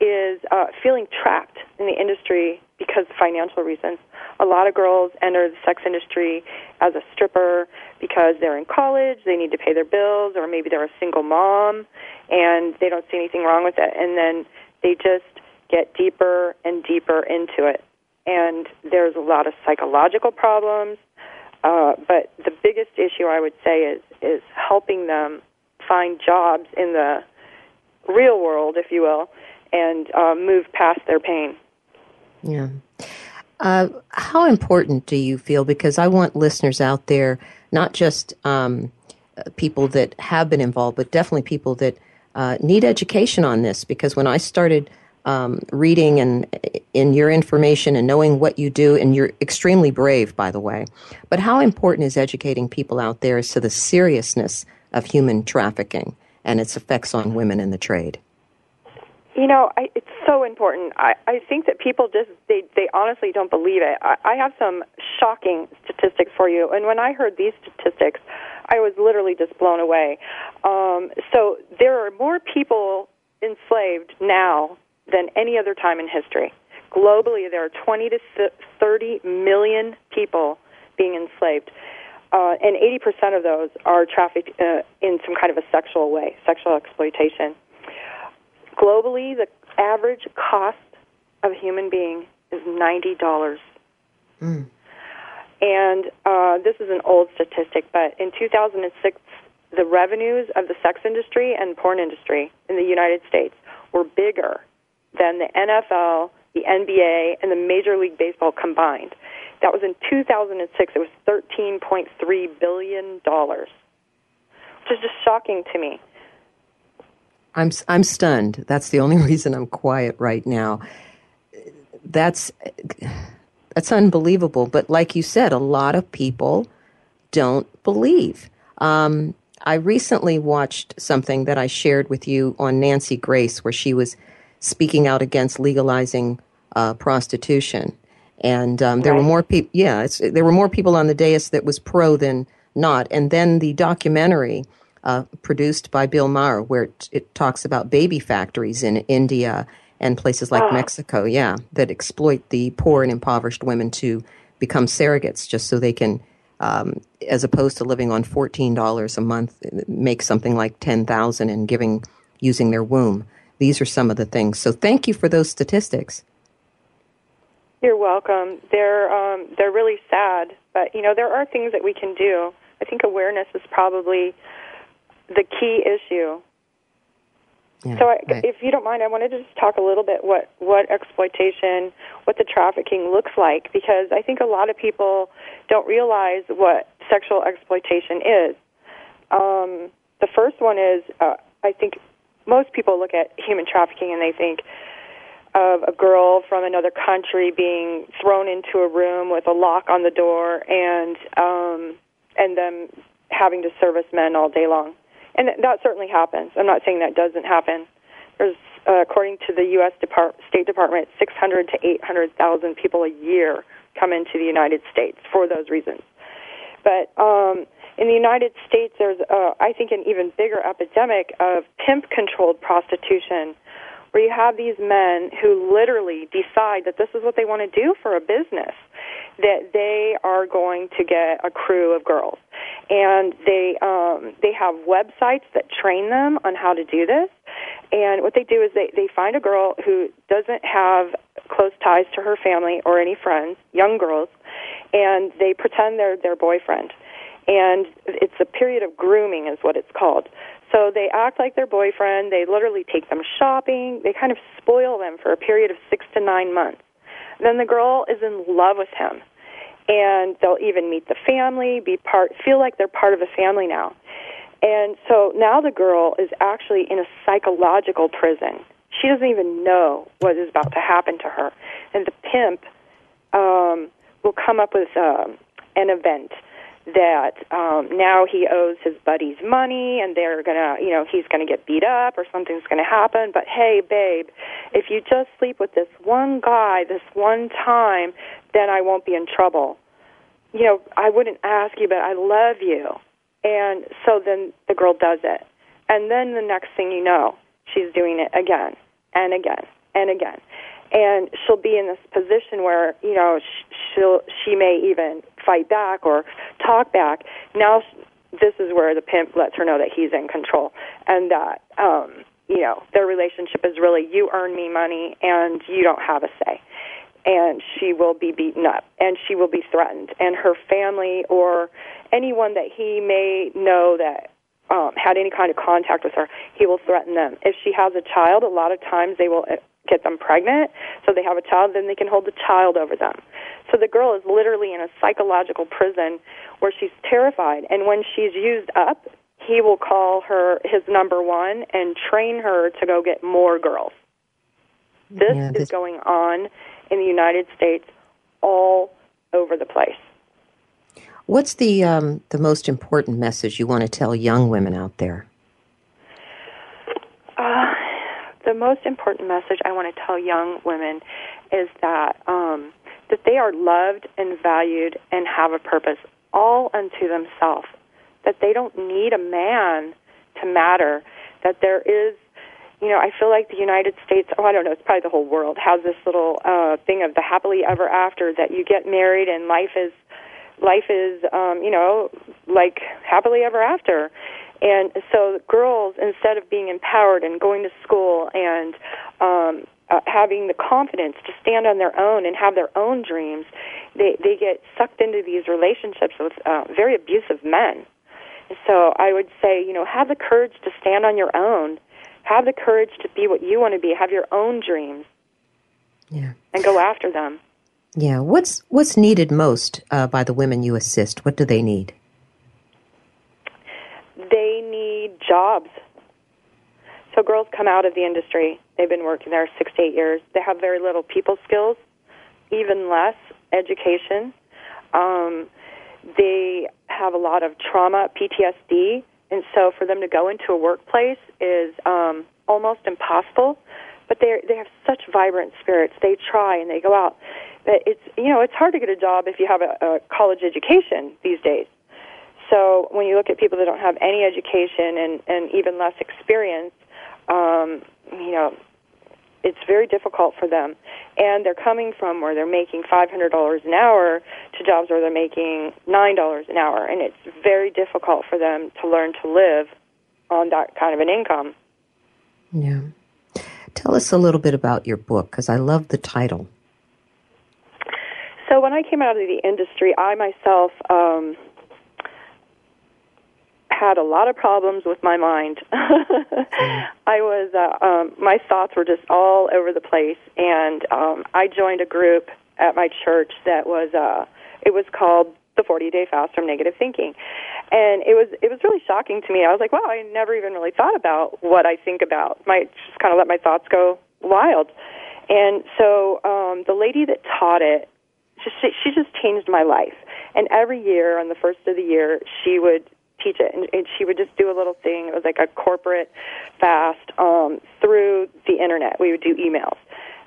is uh, feeling trapped in the industry because of financial reasons. A lot of girls enter the sex industry as a stripper because they're in college, they need to pay their bills, or maybe they're a single mom and they don't see anything wrong with it. And then they just get deeper and deeper into it. And there's a lot of psychological problems. Uh, but the biggest issue I would say is is helping them find jobs in the real world, if you will, and uh, move past their pain. Yeah. Uh, how important do you feel? Because I want listeners out there, not just um, people that have been involved, but definitely people that uh, need education on this. Because when I started um, reading and in your information and knowing what you do, and you're extremely brave, by the way. But how important is educating people out there as to the seriousness of human trafficking and its effects on women in the trade? You know, I, it's so important. I, I think that people just they they honestly don't believe it. I, I have some shocking statistics for you, and when I heard these statistics, I was literally just blown away. Um, so there are more people enslaved now than any other time in history. Globally, there are 20 to 30 million people being enslaved, uh, and 80% of those are trafficked uh, in some kind of a sexual way, sexual exploitation. Globally, the average cost of a human being is ninety dollars. Mm. And uh, this is an old statistic, but in 2006, the revenues of the sex industry and porn industry in the United States were bigger than the NFL, the NBA, and the Major League Baseball combined. That was in 2006. It was 13.3 billion dollars, which is just shocking to me. I'm I'm stunned. That's the only reason I'm quiet right now. That's that's unbelievable. But like you said, a lot of people don't believe. Um, I recently watched something that I shared with you on Nancy Grace, where she was speaking out against legalizing uh, prostitution. And um, there Right. were more people. Yeah, it's, there were more people on the dais that was pro than not. And then the documentary uh, produced by Bill Maher, where it, it talks about baby factories in India and places like Mexico, yeah, that exploit the poor and impoverished women to become surrogates just so they can, um, as opposed to living on fourteen dollars a month, make something like ten thousand and giving using their womb. These are some of the things. So thank you for those statistics. You're welcome. They're um, they're really sad, but you know there are things that we can do. I think awareness is probably the key issue. Yeah, So, I, right. if you don't mind, I wanted to just talk a little bit what what exploitation, what the trafficking looks like, because I think a lot of people don't realize what sexual exploitation is. Um, the first one is, uh, I think most people look at human trafficking and they think of a girl from another country being thrown into a room with a lock on the door and um, and them having to service men all day long. And that- certainly happens. I'm not saying that doesn't happen. There's, uh, according to the U.S. Depart- State Department, 600 to 800,000 people a year come into the United States for those reasons. But um, in the United States, there's, uh, I think, an even bigger epidemic of pimp-controlled prostitution, where you have these men who literally decide that this is what they want to do for a business, that they are going to get a crew of girls, and they um, they have websites that train them on how to do this. And what they do is they they find a girl who doesn't have close ties to her family or any friends, young girls, and they pretend they're their boyfriend. And it's a period of grooming, is what it's called. So they act like their boyfriend. They literally take them shopping. They kind of spoil them for a period of six to nine months. Then the girl is in love with him, and they'll even meet the family, be part, feel like they're part of the family now. And so now the girl is actually in a psychological prison. She doesn't even know what is about to happen to her. And the pimp um, will come up with um, an event that um, now he owes his buddies money and they're gonna you know he's gonna get beat up or something's gonna happen. But hey babe if you just sleep with this one guy this one time then i won't be in trouble. You know i wouldn't ask you but i love you. And so then the girl does it. And then the next thing you know she's doing it again and again and again. And she'll be in this position where you know she'll she may even fight back or talk back now this is where the pimp lets her know that he's in control and that um you know their relationship is really you earn me money and you don't have a say and she will be beaten up and she will be threatened and her family or anyone that he may know that um, had any kind of contact with her, he will threaten them. If she has a child, a lot of times they will uh, get them pregnant, so they have a child, then they can hold the child over them. So the girl is literally in a psychological prison where she's terrified, and when she's used up, he will call her his number one and train her to go get more girls. This Yeah, is going on in the United States all over the place. What's the um, the most important message you want to tell young women out there? Uh, the most important message I want to tell young women is that um, that they are loved and valued and have a purpose all unto themselves. That they don't need a man to matter. That there is, you know, I feel like the United States. Oh, I don't know. It's probably the whole world has this little uh, thing of the happily ever after. That you get married and life is life is um, you know like happily ever after and so girls instead of being empowered and going to school and um, uh, having the confidence to stand on their own and have their own dreams they they get sucked into these relationships with uh, very abusive men so i would say you know have the courage to stand on your own have the courage to be what you want to be have your own dreams Yeah. and go after them Yeah. What's what's needed most uh, by the women you assist? What do they need? They need jobs. So girls come out of the industry. They've been working there six to eight years. They have very little people skills, even less education. Um, they have a lot of trauma, PTSD, and so for them to go into a workplace is um, almost impossible. but they they have such vibrant spirits. They try and they go out. But it's you know it's hard to get a job if you have a, a college education these days. So when you look at people that don't have any education and and even less experience, um, you know it's very difficult for them. And they're coming from where they're making $500 an hour to jobs where they're making $9 an hour. And it's very difficult for them to learn to live on that kind of an income. Yeah. Tell us a little bit about your book because I love the title. So when I came out of the industry, I myself um, had a lot of problems with my mind. I was, uh, um, my thoughts were just all over the place, and um, I joined a group at my church that was, uh, it was called the 40 Day Fast from Negative Thinking, and it was it was really shocking to me. I was like, wow, I never even really thought about what I think about. My just kind of let my thoughts go wild, and so um, the lady that taught it, just she just changed my life. And every year on the first of the year, she would teach it, and, and she would just do a little thing. It was like a corporate fast um, through the internet. We would do emails,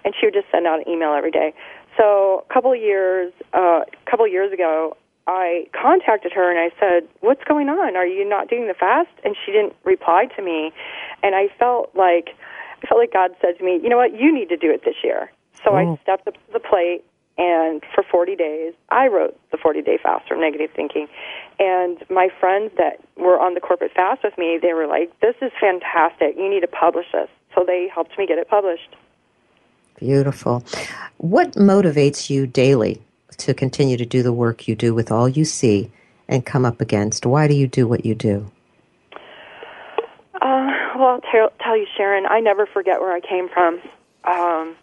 and she would just send out an email every day. So a couple of years, uh, a couple of years ago, I contacted her and I said, "What's going on? Are you not doing the fast?" And she didn't reply to me, and I felt like I felt like God said to me, "You know what? You need to do it this year." So oh. I stepped up to the plate and for 40 days, I wrote the 40 day fast from negative thinking. And my friends that were on the corporate fast with me, they were like, this is fantastic. You need to publish this. So they helped me get it published. Beautiful. What motivates you daily to continue to do the work you do with all you see and come up against? Why do you do what you do? Uh, well, I'll tell, tell you, Sharon, I never forget where I came from. Um,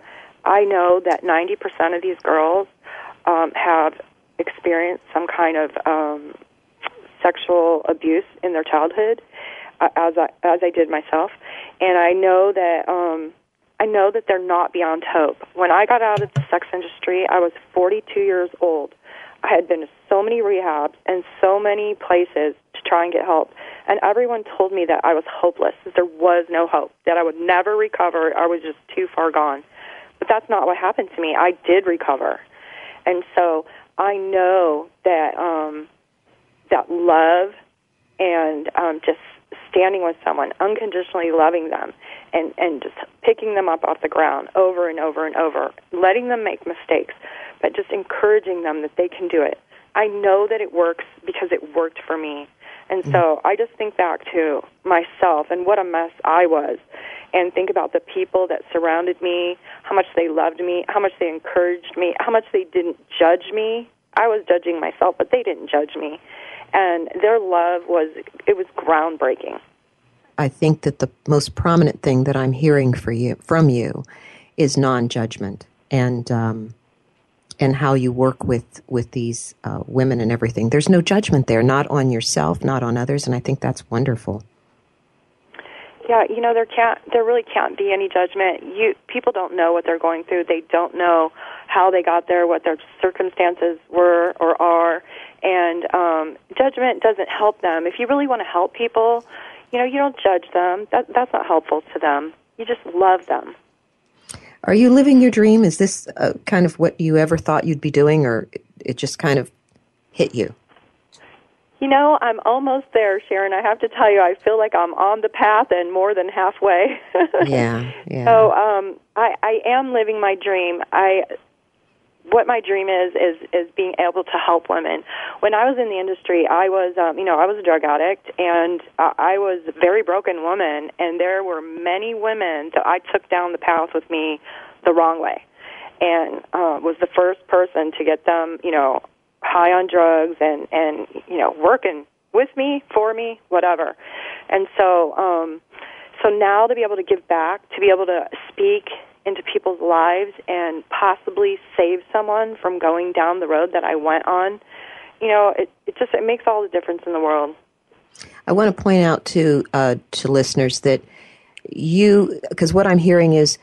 I know that 90% of these girls um, have experienced some kind of um, sexual abuse in their childhood, uh, as I as I did myself, and I know that um, I know that they're not beyond hope. When I got out of the sex industry, I was 42 years old. I had been to so many rehabs and so many places to try and get help, and everyone told me that I was hopeless, that there was no hope, that I would never recover. I was just too far gone. But that's not what happened to me. I did recover. And so I know that um that love and um just standing with someone, unconditionally loving them and and just picking them up off the ground over and over and over, letting them make mistakes, but just encouraging them that they can do it. I know that it works because it worked for me. And so mm-hmm. I just think back to myself and what a mess I was and think about the people that surrounded me, how much they loved me, how much they encouraged me, how much they didn't judge me. I was judging myself, but they didn't judge me. And their love was it was groundbreaking. I think that the most prominent thing that I'm hearing for you from you is non-judgment and um, and how you work with with these uh, women and everything. There's no judgment there, not on yourself, not on others, and I think that's wonderful. Yeah, you know there can't there really can't be any judgment. You people don't know what they're going through. They don't know how they got there, what their circumstances were or are, and um, judgment doesn't help them. If you really want to help people, you know you don't judge them. That that's not helpful to them. You just love them. Are you living your dream? Is this uh, kind of what you ever thought you'd be doing, or it just kind of hit you? You know, I'm almost there, Sharon. I have to tell you, I feel like I'm on the path and more than halfway. yeah, yeah. So, um, I, I am living my dream. I, what my dream is is is being able to help women. When I was in the industry, I was, um, you know, I was a drug addict, and uh, I was a very broken woman. And there were many women that I took down the path with me the wrong way, and uh, was the first person to get them, you know, high on drugs and and you know working with me for me whatever. And so um so now to be able to give back to be able to speak into people's lives and possibly save someone from going down the road that I went on you know it it just it makes all the difference in the world. I want to point out to uh, to listeners that you because what I'm hearing is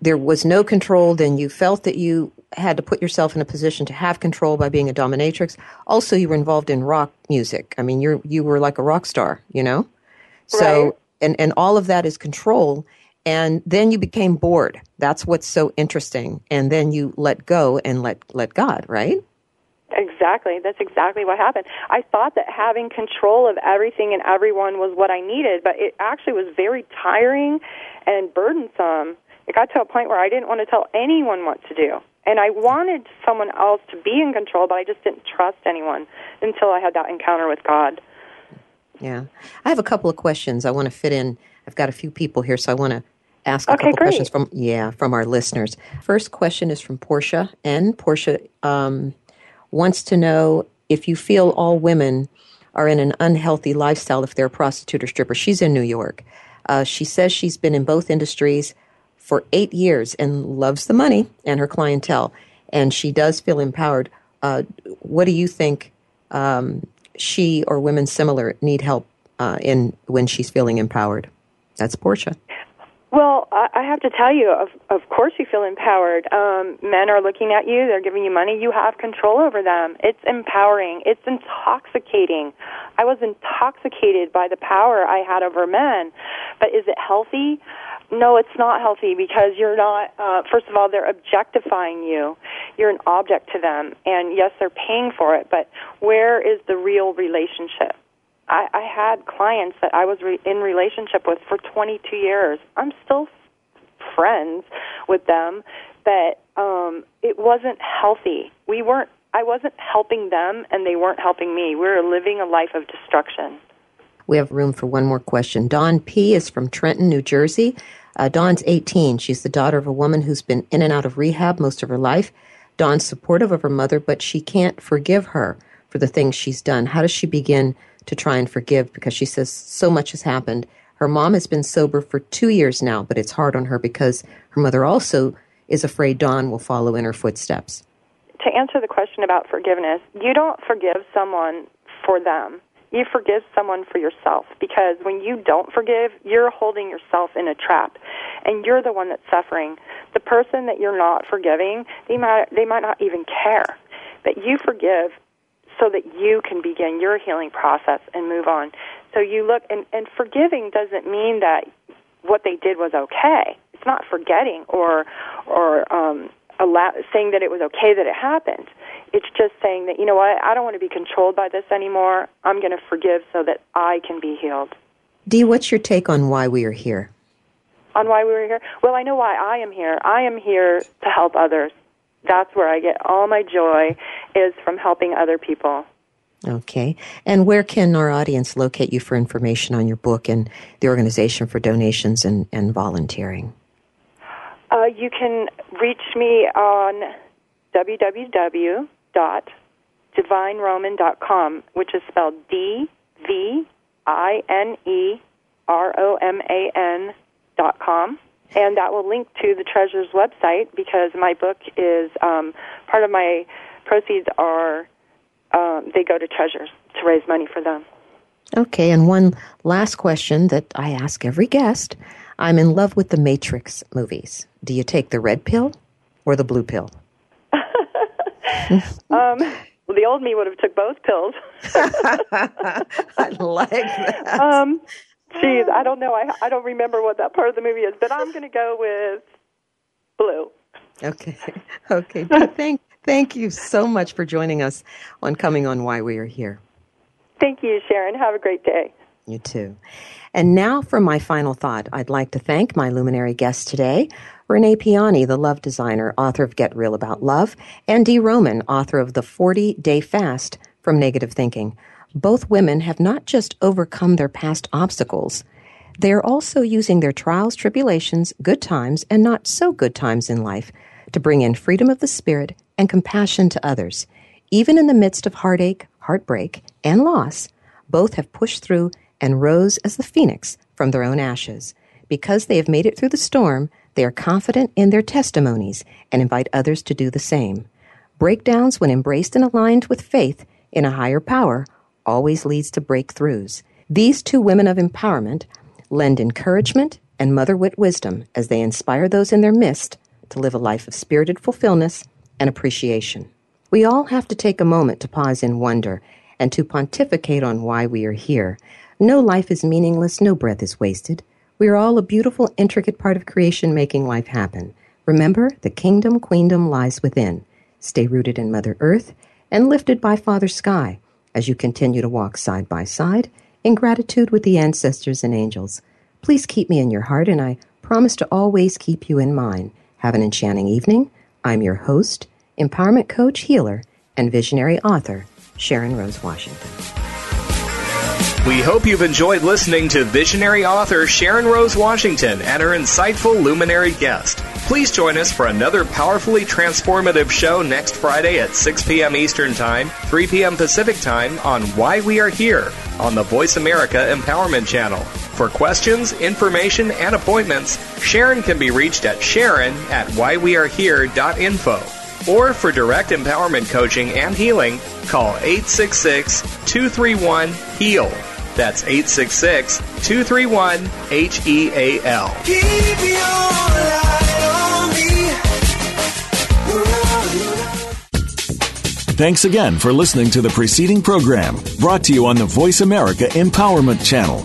there was no control then you felt that you had to put yourself in a position to have control by being a dominatrix. Also, you were involved in rock music. I mean, you're you were like a rock star, you know. So, right. and and all of that is control. and then you became bored. That's what's so interesting. And then you let go and let let God, right? Exactly. That's exactly what happened. I thought that having control of everything and everyone was what I needed, but it actually was very tiring and burdensome. It got to a point where I didn't want to tell anyone what to do. And I wanted someone else to be in control, but I just didn't trust anyone until I had that encounter with God. Yeah. I have a couple of questions I want to fit in. I've got a few people here, so I want to ask a Okay, couple great. questions from yeah from our listeners. First question is from Portia, and Portia um, wants to know if you feel all women are in an unhealthy lifestyle if they're a prostitute or stripper. She's in New York. Uh, she says she's been in both industries for eight years and loves the money and her clientele, and she does feel empowered. Uh, what do you think um, she or women similar need help uh, in when she's feeling empowered? That's Portia. Well, I have to tell you, of of course you feel empowered. Um, men are looking at you; they're giving you money. You have control over them. It's empowering. It's intoxicating. I was intoxicated by the power I had over men. But is it healthy? No, it's not healthy because you're not. Uh, first of all, they're objectifying you. You're an object to them, and yes, they're paying for it. But where is the real relationship? I, I had clients that I was re- in relationship with for 22 years. I'm still friends with them, but um, it wasn't healthy. We weren't. I wasn't helping them, and they weren't helping me. We were living a life of destruction. We have room for one more question. Dawn P. is from Trenton, New Jersey. Uh, Dawn's 18. She's the daughter of a woman who's been in and out of rehab most of her life. Dawn's supportive of her mother, but she can't forgive her for the things she's done. How does she begin to try and forgive? Because she says so much has happened. Her mom has been sober for two years now, but it's hard on her because her mother also is afraid Dawn will follow in her footsteps. To answer the question about forgiveness, you don't forgive someone for them. You forgive someone for yourself because when you don't forgive, you're holding yourself in a trap and you're the one that's suffering. The person that you're not forgiving, they might they might not even care. But you forgive so that you can begin your healing process and move on. So you look and, and forgiving doesn't mean that what they did was okay. It's not forgetting or or um allow, saying that it was okay that it happened. It's just saying that you know what, I don't want to be controlled by this anymore. I'm going to forgive so that I can be healed. Dee, what's your take on why we are here? On why we were here? Well, I know why I am here. I am here to help others. That's where I get all my joy is from helping other people. Okay. And where can our audience locate you for information on your book and the organization for donations and, and volunteering? Uh, you can reach me on www.dvineroman.com, which is spelled D V I N E R O M A N dot com. And that will link to the Treasures website because my book is um, part of my proceeds are um, they go to Treasures to raise money for them. Okay. And one last question that I ask every guest I'm in love with the Matrix movies. Do you take the red pill or the blue pill? Um, well, the old me would have took both pills. I like that. um, geez, I don't know. I I don't remember what that part of the movie is, but I'm going to go with blue. Okay. Okay. Thank, thank you so much for joining us on Coming on Why We Are Here. Thank you, Sharon. Have a great day. You too. And now for my final thought. I'd like to thank my luminary guests today, Renee Piane, the love designer, author of Get Real About Love, and Dee Roman, author of The 40 Day Fast from Negative Thinking. Both women have not just overcome their past obstacles, they are also using their trials, tribulations, good times, and not so good times in life to bring in freedom of the spirit and compassion to others. Even in the midst of heartache, heartbreak, and loss, both have pushed through and rose as the phoenix from their own ashes. Because they have made it through the storm, they are confident in their testimonies and invite others to do the same. Breakdowns, when embraced and aligned with faith in a higher power, always leads to breakthroughs. These two women of empowerment lend encouragement and motherwit wisdom as they inspire those in their midst to live a life of spirited fulfillment and appreciation. We all have to take a moment to pause in wonder and to pontificate on why we are here. No life is meaningless, no breath is wasted. We are all a beautiful, intricate part of creation making life happen. Remember, the kingdom, queendom lies within. Stay rooted in Mother Earth and lifted by Father Sky as you continue to walk side by side in gratitude with the ancestors and angels. Please keep me in your heart, and I promise to always keep you in mind. Have an enchanting evening. I'm your host, empowerment coach, healer, and visionary author, Sharon Rose Washington. We hope you've enjoyed listening to visionary author Sharon Rose Washington and her insightful luminary guest. Please join us for another powerfully transformative show next Friday at 6 p.m. Eastern Time, 3 p.m. Pacific Time on Why We Are Here on the Voice America Empowerment Channel. For questions, information, and appointments, Sharon can be reached at sharon at whywearehere.info. Or for direct empowerment coaching and healing, call 866 231 HEAL. That's 866 231 HEAL. Thanks again for listening to the preceding program brought to you on the Voice America Empowerment Channel.